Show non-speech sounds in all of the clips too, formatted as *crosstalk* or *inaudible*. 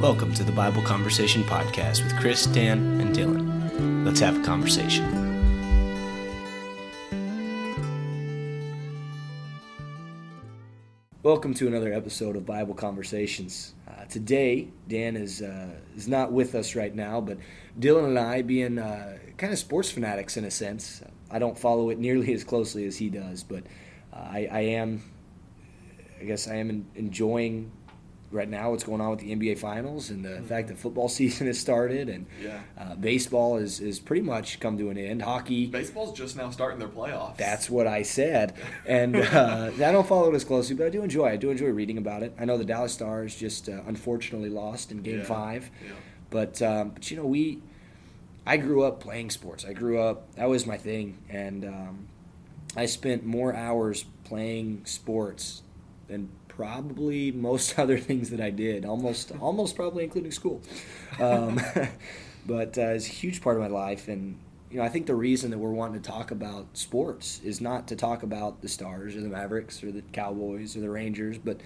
Welcome to the Bible Conversation Podcast with Chris, Dan, and Dylan. Let's have a conversation. Welcome to another episode of Bible Conversations. Uh, today, Dan is uh, is not with us right now, but Dylan and I, being uh, kind of sports fanatics in a sense, I don't follow it nearly as closely as he does, but uh, I, I am, I guess, I am enjoying right now what's going on with the NBA Finals and the mm-hmm. fact that football *laughs* season has started and yeah. uh, baseball is, is pretty much come to an end. Hockey. Baseball's just now starting their playoffs. That's what I said. *laughs* and uh, I don't follow it as closely, but I do enjoy. I do enjoy reading about it. I know the Dallas Stars just uh, unfortunately lost in Game yeah. Five, yeah. but um, but you know we. I grew up playing sports. I grew up that was my thing, and um, I spent more hours playing sports than probably most *laughs* other things that I did, almost almost probably including school. Um, *laughs* but uh, it's a huge part of my life, and you know I think the reason that we're wanting to talk about sports is not to talk about the Stars or the Mavericks or the Cowboys or the Rangers, but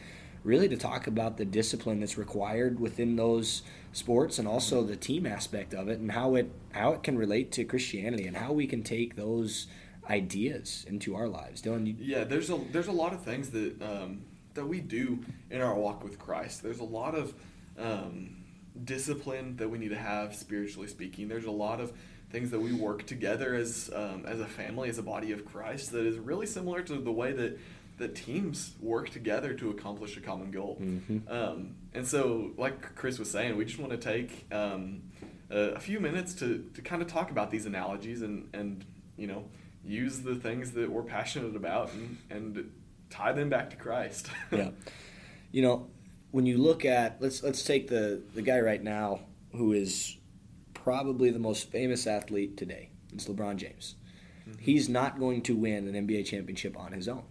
really to talk about the discipline that's required within those sports and also the team aspect of it and how it how it can relate to Christianity and how we can take those ideas into our lives. Dylan, you... yeah, there's a there's a lot of things that um, that we do in our walk with Christ. There's a lot of um, discipline that we need to have spiritually speaking. There's a lot of things that we work together as um, as a family, as a body of Christ, that is really similar to the way that that teams work together to accomplish a common goal. Mm-hmm. Um, and so, like Chris was saying, we just want to take um, a, a, few minutes to, to kind of talk about these analogies and and you know use the things that we're passionate about and, and tie them back to Christ. *laughs* yeah. You know, when you look at let's let's take the the guy right now who is probably the most famous athlete today. It's LeBron James. Mm-hmm. He's not going to win an NBA championship on his own.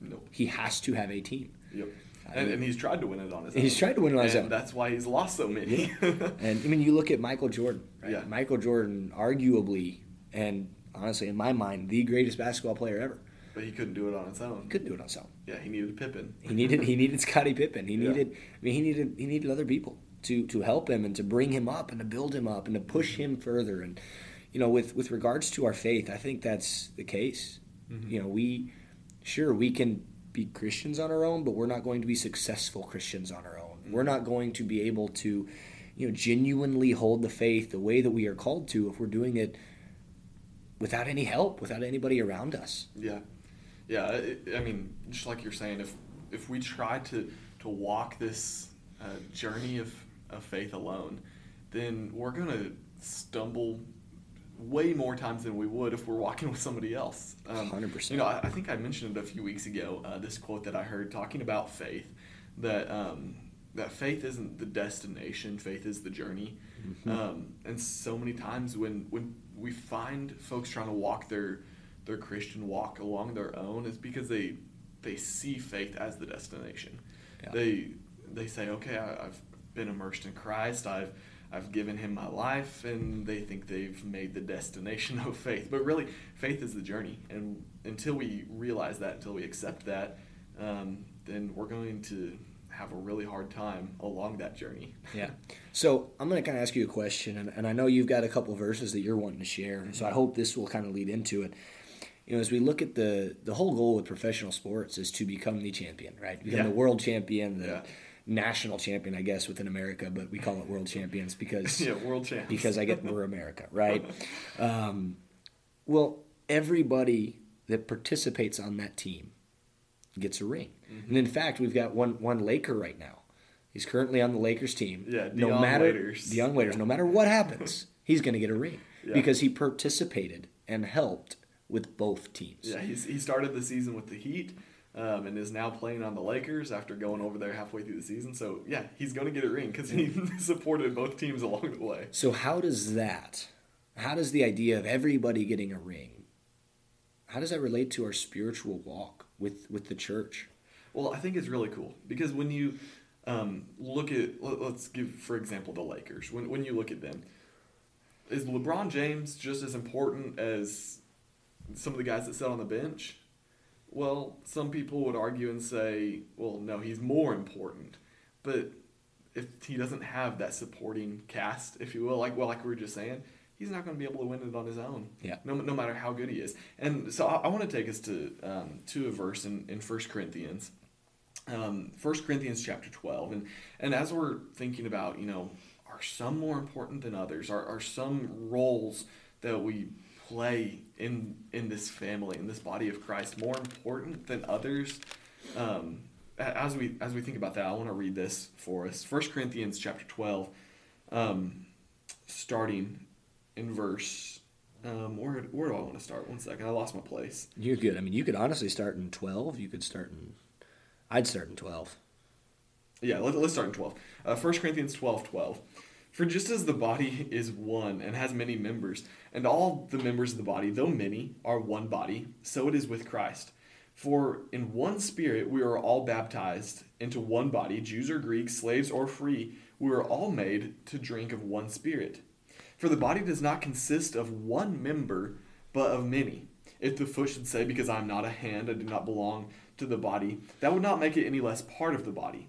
Nope. He has to have a team. Yep. And, and, he's tried to win it on his own. He's tried to win it on his own. That's why he's lost so many. *laughs* and I mean, you look at Michael Jordan. Right? Yeah. Michael Jordan, arguably, and honestly, in my mind, the greatest basketball player ever. But he couldn't do it on his own. He couldn't do it on his own. Yeah, he needed Pippen. He needed he needed Scottie Pippen. He needed yeah. I mean he needed he needed other people to to help him and to bring him up and to build him up and to push him further and you know with with regards to our faith, I think that's the case. Mm-hmm. You know, we sure we can be Christians on our own, but we're not going to be successful Christians on our own. Mm-hmm. We're not going to be able to you know genuinely hold the faith the way that we are called to if we're doing it without any help, without anybody around us. Yeah. Yeah, it, I mean, just like you're saying, if if we try to to walk this uh, journey of, of faith alone, then we're gonna stumble way more times than we would if we're walking with somebody else. Um, Hundred percent. You know, I, I, think I mentioned it a few weeks ago. Uh, this quote that I heard talking about faith, that um, that faith isn't the destination, faith is the journey. Mm-hmm. Um, and so many times when when we find folks trying to walk their their Christian walk along their own is because they they see faith as the destination. Yeah. They they say, okay, I, have been immersed in Christ. I've I've given Him my life, and they think they've made the destination of faith. But really, faith is the journey, and until we realize that, until we accept that, um, then we're going to have a really hard time along that journey. *laughs* yeah. *laughs* So I'm going to kind of ask you a question, and, and I know you've got a couple verses that you're wanting to share, so I hope this will kind of lead into it you know, as we look at the the whole goal with professional sports is to become the champion, right? Become yeah. the world champion, the yeah. national champion, I guess, within America, but we call it world *laughs* champions because yeah, world champs. because I get we're America, right? *laughs* um, well, everybody that participates on that team gets a ring, mm-hmm. and in fact, we've got one one Laker right now. He's currently on the Lakers team. Yeah, no Dion matter Waiters. Dion Waiters, no matter what happens, *laughs* he's going to get a ring because he participated and helped with both teams. Yeah, he's, he started the season with the Heat um, and is now playing on the Lakers after going over there halfway through the season. So, yeah, he's going to get a ring because he *laughs* supported both teams along the way. So, how does that, how does the idea of everybody getting a ring, how does that relate to our spiritual walk with, with the church? Well, I think it's really cool because when you um, look at, let, us give, for example, the Lakers. When, when you look at them, is LeBron James just as important as some of the guys that sit on the bench, well, some people would argue and say, well, no, he's more important. But if he doesn't have that supporting cast, if you will, like well, like we were just saying, he's not going to be able to win it on his own. Yeah. No, no matter how good he is. And so I, I want to take us to um, to a verse in in First Corinthians, um, First Corinthians chapter twelve, and and as we're thinking about, you know, are some more important than others? Are are some roles that we play in in this family in this body of Christ more important than others? Um, as we as we think about that, I want to read this for us. First Corinthians chapter twelve, um, starting in verse. Um, where where do I want to start? One second, I lost my place. You're good. I mean, you could honestly start in 12. You could start in. I'd start in 12. Yeah, let, us start in 12. Uh, 1 Corinthians 12 12. For just as the body *laughs* is one and has many members, and all the members of the body, though many, are one body, so it is with Christ. For in one spirit we are all baptized into one body, Jews or Greeks, slaves or free, we are all made to drink of one spirit. For the body does not consist of one member, but of many. If the foot should say, Because I am not a hand, I do not belong to the body, that would not make it any less part of the body.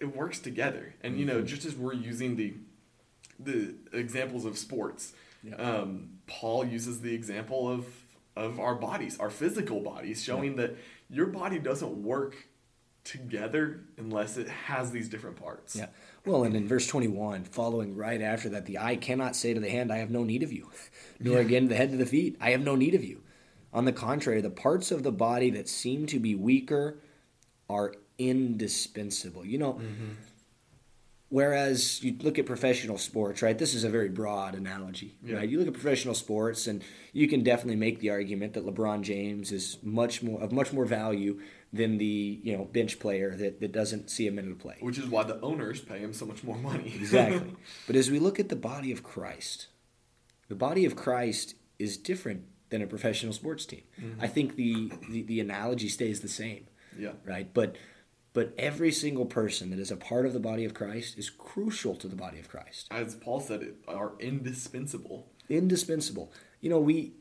it works together. And you know, just as we're using the the examples of sports, Yeah. um, Paul uses the example of of our bodies, our physical bodies, showing that your body doesn't work together unless it has these different parts. Yeah. Well, and in verse 21, following right after that, the eye cannot say to the hand, I have no need of you, *laughs* nor again the head to the feet, I have no need of you. On the contrary, the parts of the body that seem to be weaker are indispensable. You know, mm-hmm. whereas you look at professional sports, right? This is a very broad analogy, Yeah. right? You look at professional sports, and you can definitely make the argument that LeBron James is much more of much more value than the you know bench player that, that doesn't see a minute of play. Which is why the owners pay him so much more money. Exactly. *laughs* but as we look at the body of Christ, the body of Christ is different than a professional sports team. Mm-hmm. I think the, the, the analogy stays the same, yeah. right? But but every single person that is a part of the body of Christ is crucial to the body of Christ. As Paul said, it are indispensable. Indispensable. You know, we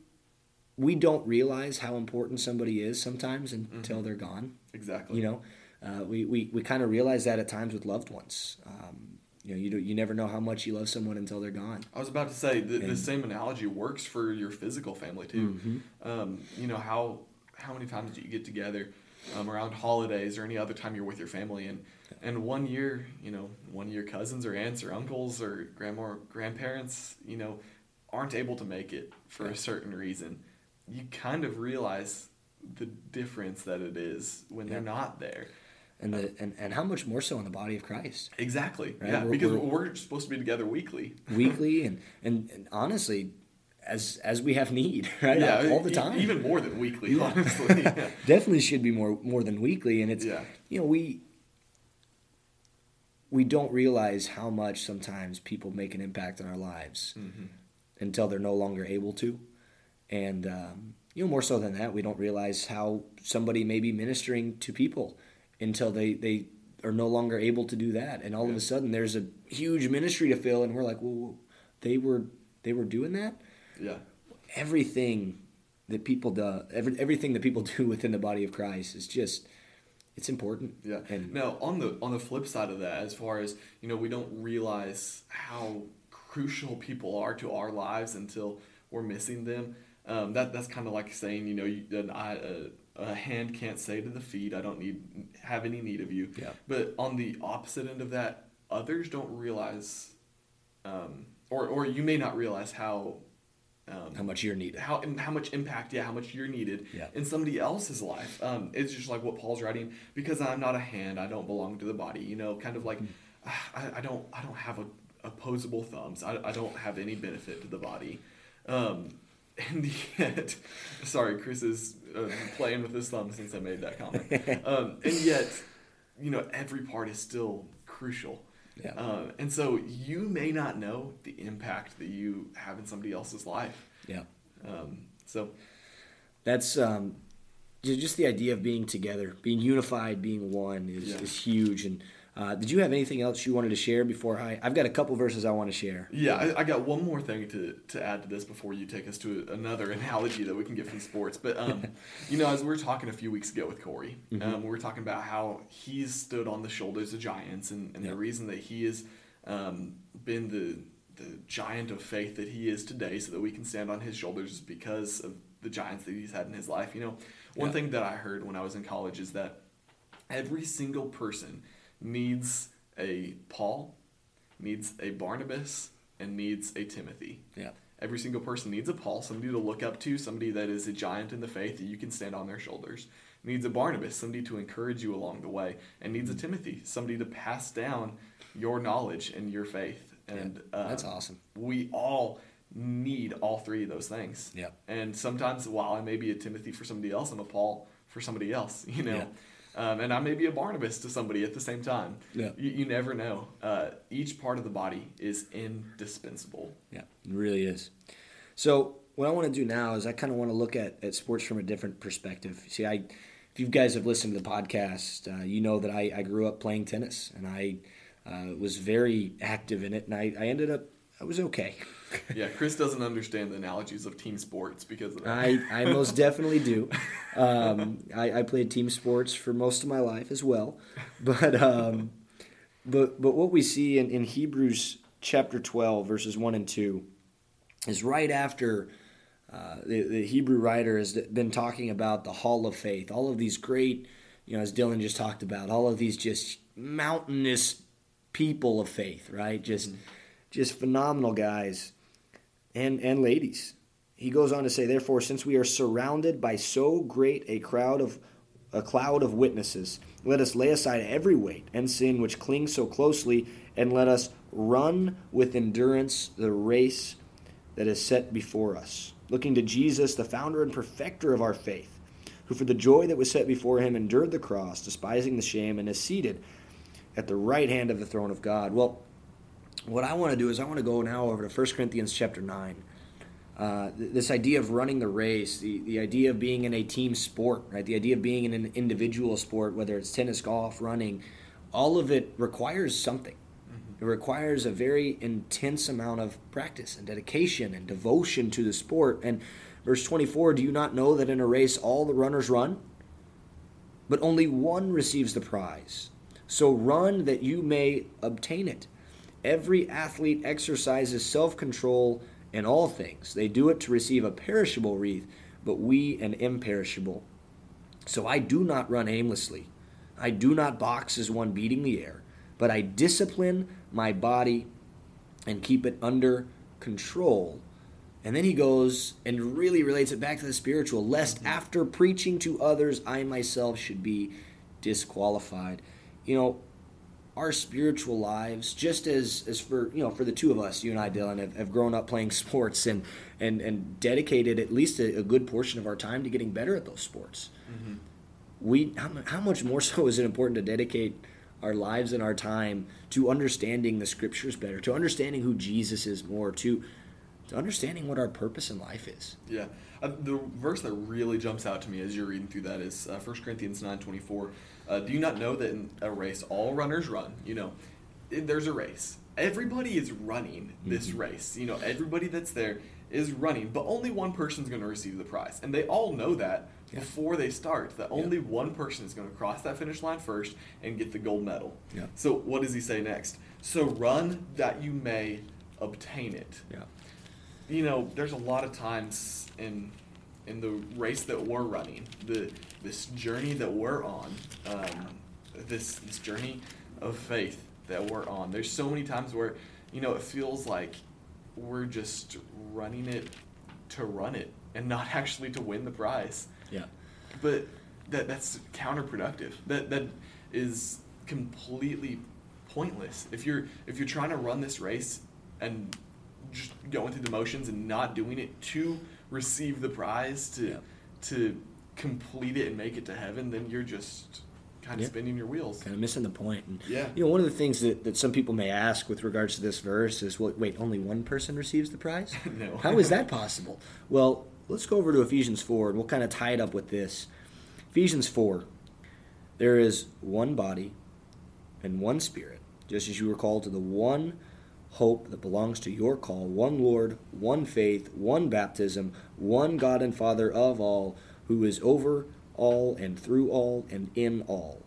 we don't realize how important somebody is sometimes until they're gone. Exactly. You know, uh, we, we, we kind of realize that at times with loved ones. Um, you know, you, do, you never know how much you love someone until they're gone. I was about to say the, the same analogy works for your physical family too. Mm-hmm. Um, you know how how many times do you get together um, around holidays or any other time you're with your family and and one year you know one of your cousins or aunts or uncles or grandma or grandparents you know aren't able to make it for a certain reason. You kind of realize the difference that it is when they're not there. And, the, and, and how much more so in the body of Christ. Exactly. Right, Yeah, we're- because we're- we're supposed to be together weekly. *laughs* Weekly and, and, and honestly, as as we have need, *laughs* right? Yeah, All the time. even more than weekly, Yeah. honestly. Yeah. *laughs* Definitely should be more more than weekly. And it's you know, we we don't realize how much sometimes people make an impact in our lives Mm-hmm. until they're no longer able to. And um, you know, more so than that, we don't realize how somebody may be ministering to people until they, they are no longer able to do that. And all of a sudden there's a huge ministry to fill and we're like, well, they were they were doing that? Yeah. everything that people do, every, everything that people *laughs* do within the body of Christ is just, it's important. Yeah. And now on the on the flip side of that, as far as you know, we don't realize how crucial people are to our lives until we're missing them. Um, that that's kind of like saying, you know, you, an eye, a, a hand can't say to the feet, "I don't need have any need of you." Yeah. But on the opposite end of that, others don't realize, um, or or you may not realize how. Um, how much you're needed. how how much impact, yeah, how much you're needed Yeah. in somebody else's life. Um, it's just like what Paul's writing because I'm not a hand, I don't belong to the body. You know, kind of like ah, I, I don't I don't have a opposable thumbs. I, I don't have any benefit to the body. Um, *laughs* and yet, sorry, Chris is uh, playing with his thumb since I made that comment. *laughs* Um, and yet, you know, every part is still crucial. Yeah. Uh, and so you may not know the impact that you have in somebody else's life. Yeah. Um, so That's um, just the idea of being together, being unified, being one is, Yeah. is huge. And uh, did you have anything else you wanted to share before I? I've got a couple verses I want to share. Yeah, I, I got one more thing to, to add to this before you take us to another *laughs* analogy that we can get from sports. But, um, *laughs* you know, as we were talking a few weeks ago with Corey, um, we were talking about how he's stood on the shoulders of giants and, and Yeah. the reason that he has um, been the, the giant of faith that he is today so that we can stand on his shoulders is because of the giants that he's had in his life. You know, one Yeah. thing that I heard when I was in college is that every single person needs a Paul, needs a Barnabas, and needs a Timothy. Yeah. Every single person needs a Paul, somebody to look up to, somebody that is a giant in the faith that you can stand on their shoulders. Needs a Barnabas, somebody to encourage you along the way, and needs a Timothy, somebody to pass down your knowledge and your faith. And uh, That's awesome. we all need all three of those things. Yeah. And sometimes, while I may be a Timothy for somebody else, I'm a Paul for somebody else. *laughs* You know. Yeah. Um, and I may be a Barnabas to somebody at the same time. Yeah. You, you never know. Uh, each part of the body is indispensable. Yeah, it really is. So what I want to do now is I kind of want to look at, at sports from a different perspective. See, I if you guys have listened to the podcast, uh, you know that I, I grew up playing tennis and I uh, was very active in it, and I, I ended up I was okay. *laughs* Yeah, Chris doesn't understand the analogies of team sports because. I, I most *laughs* definitely do. Um, I, I played team sports for most of my life as well, but um, but but what we see in, in Hebrews chapter twelve verses one and two is right after uh, the, the Hebrew writer has been talking about the Hall of Faith, all of these great, you know, as Dylan just talked about, all of these just mountainous people of faith, right? Just just phenomenal guys and and ladies. He goes on to say, therefore, since we are surrounded by so great a crowd of a cloud of witnesses, let us lay aside every weight and sin which clings so closely, and let us run with endurance the race that is set before us, looking to Jesus, the founder and perfecter of our faith, who for the joy that was set before him endured the cross, despising the shame, and is seated at the right hand of the throne of God. Well, what I want to do is I want to go now over to 1 Corinthians chapter 9. Uh, this idea of running the race, the, the idea of being in a team sport, right? The idea of being in an individual sport, whether it's tennis, golf, running, all of it requires something. It requires a very intense amount of practice and dedication and devotion to the sport. And verse 24 Do you not know that in a race all the runners run, but only one receives the prize? So run that you may obtain it. Every athlete exercises self control in all things. They do it to receive a perishable wreath, but we an imperishable. So I do not run aimlessly. I do not box as one beating the air, but I discipline my body and keep it under control. And then he goes and really relates it back to the spiritual, lest after preaching to others, I myself should be disqualified. You know, our spiritual lives, just as, as for you know, for the two of us, you and I, Dylan, have, have grown up playing *laughs* sports and and, and dedicated at least a, a good portion of our time to getting better at those sports. We how, how much more *laughs* so is it important to dedicate our lives and our time to understanding the scriptures better, to understanding who Jesus is more, to to understanding what our purpose in life is. Yeah. Uh, the verse that really jumps out to me as you're reading through that is uh, 1 Corinthians 9.24. Uh, do you not know that in a race all runners run? You know, there's a race. Everybody is running this race. You know, everybody that's there is running, but only one person's going to receive the prize. And they all know that Yeah. before they start, that only one person is going to cross that finish line first and get the gold medal. Yeah. So what does he say next? So run that you may obtain it Yeah. you know, there's a lot of times in in the race that we're running, the this journey that we're on, um, this this journey of faith that we're on. There's so many times where, you know, it feels like we're just running it to run it and not *laughs* actually to win the prize. Yeah. But that that's counterproductive. That that is completely pointless. If you're if you're trying to run this race and just going through the motions and not doing it to receive the prize to Yeah. to complete it and make it to heaven, then you're just kind of Yeah. spinning your wheels. kind of missing the point. And, Yeah. You know, one of the things that, that some people may ask with regards to this verse is, well, wait, only one person receives the prize? *laughs* No. How is that possible? Well, let's go over to Ephesians 4 and we'll kind of tie it up with this. Ephesians 4 There is one body and one spirit, just as you were called to the one hope that belongs to your call, one Lord, one faith, one baptism, one God and Father of all, who is over all and through all and in all.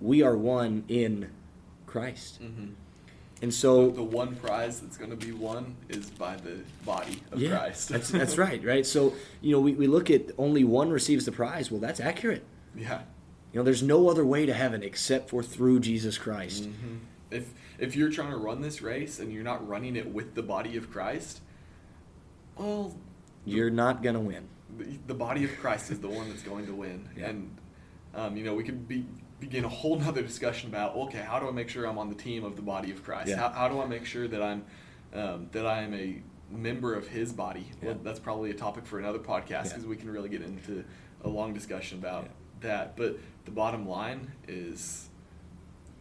We are one in Christ. Mhm. And so The one prize that's going to be won is by the body of yeah, Christ. that's *laughs* that's right, right? So, you know, we, we look at only one receives the prize. Well, that's accurate. yeah. You know, there's no other way to heaven except for through Jesus Christ. Mhm. If if you're trying to run this race and you're not running it with the body of Christ, well, You're not going to win. the, the body of Christ is the one that's going to win. Yeah. And um, you know, we could be, begin a whole nother discussion about okay, how do I make sure I'm on the team of the body of Christ? Yeah. How, how do I make sure that I'm um, that I am a member of His body? Well, that's probably a topic for another podcast Yeah. because we can really get into a long discussion about Yeah. that. But the bottom line is.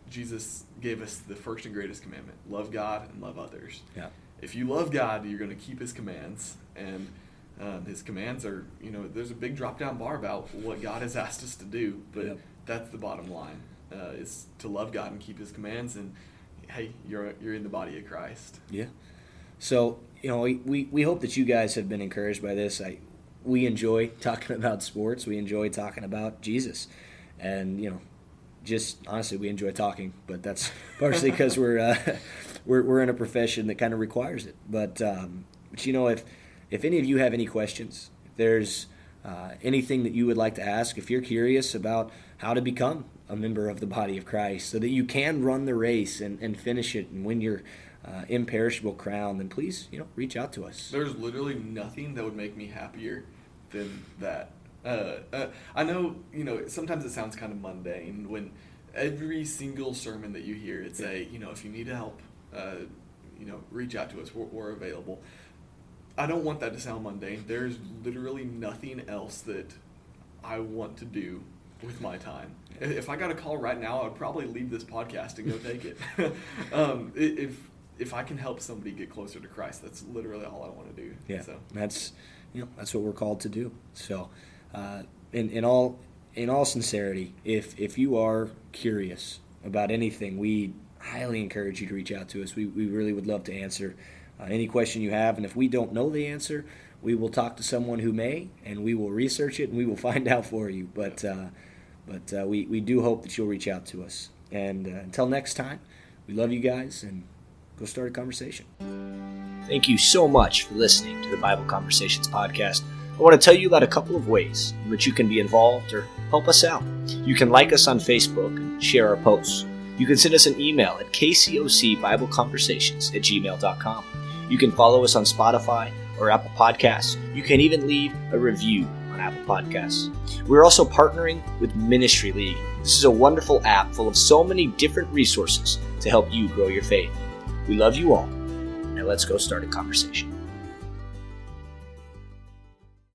Jesus gave us the first and greatest commandment love God and love others Yeah. if you love God, you're going to keep His commands, and um, His commands are, you know, there's a big drop down bar about what God has asked us to do, but Yep. that's the bottom line: uh, is to love God and keep His commands, and hey, you're you're in the body of Christ. Yeah. So, you know, we, we, we hope that you guys have been encouraged by this. I we enjoy talking *laughs* about sports. We enjoy talking about Jesus. And, you know, just honestly, we enjoy talking, but that's partially because we're, uh, *laughs* we're we're in a profession that kind of requires it. But um, but you know, if if any of you have any questions, if there's uh, anything that you would like to ask, if you're curious about how to become a member of the body of Christ, so that you can run the race and, and finish it and win your uh, imperishable crown, then please, you know, reach out to us. There's literally nothing that would make me happier than that. Uh, uh, I know, you know, sometimes it sounds kind of mundane when every single sermon that you hear, it's a, you know, if you need help, uh, you know, reach out to us. We're, we're available. I don't want that to sound mundane. There's literally nothing else that I want to do with my time. If if I got a call right now, I would probably leave this podcast and go take it. *laughs* um, if if I can help somebody get closer to Christ, that's literally all I want to do. Yeah, So that's you know that's what we're called to do. So, uh, in in all in all sincerity, if if you are curious about anything, we highly encourage you to reach out to us. We we really would love to answer uh, any question you have, and if we don't know the answer, we will talk to someone who may, and we will research it and we will *laughs* find out for you. But uh, but uh, we we do hope that you'll reach out to us. And uh, until next time, we love you guys and go start a conversation. Thank you so much for listening to the Bible Conversations podcast. I want to tell you about a couple of ways in which you can be involved or help us out. You can like us on Facebook and share our posts. You can send us an email at kcocbibleconversations at gmail.com. You can follow us on Spotify or Apple Podcasts. You can even leave a review on Apple Podcasts. We're also partnering with Ministry League. This is a wonderful app full of so many different resources to help you grow your faith. We love you all. Now let's go start a conversation.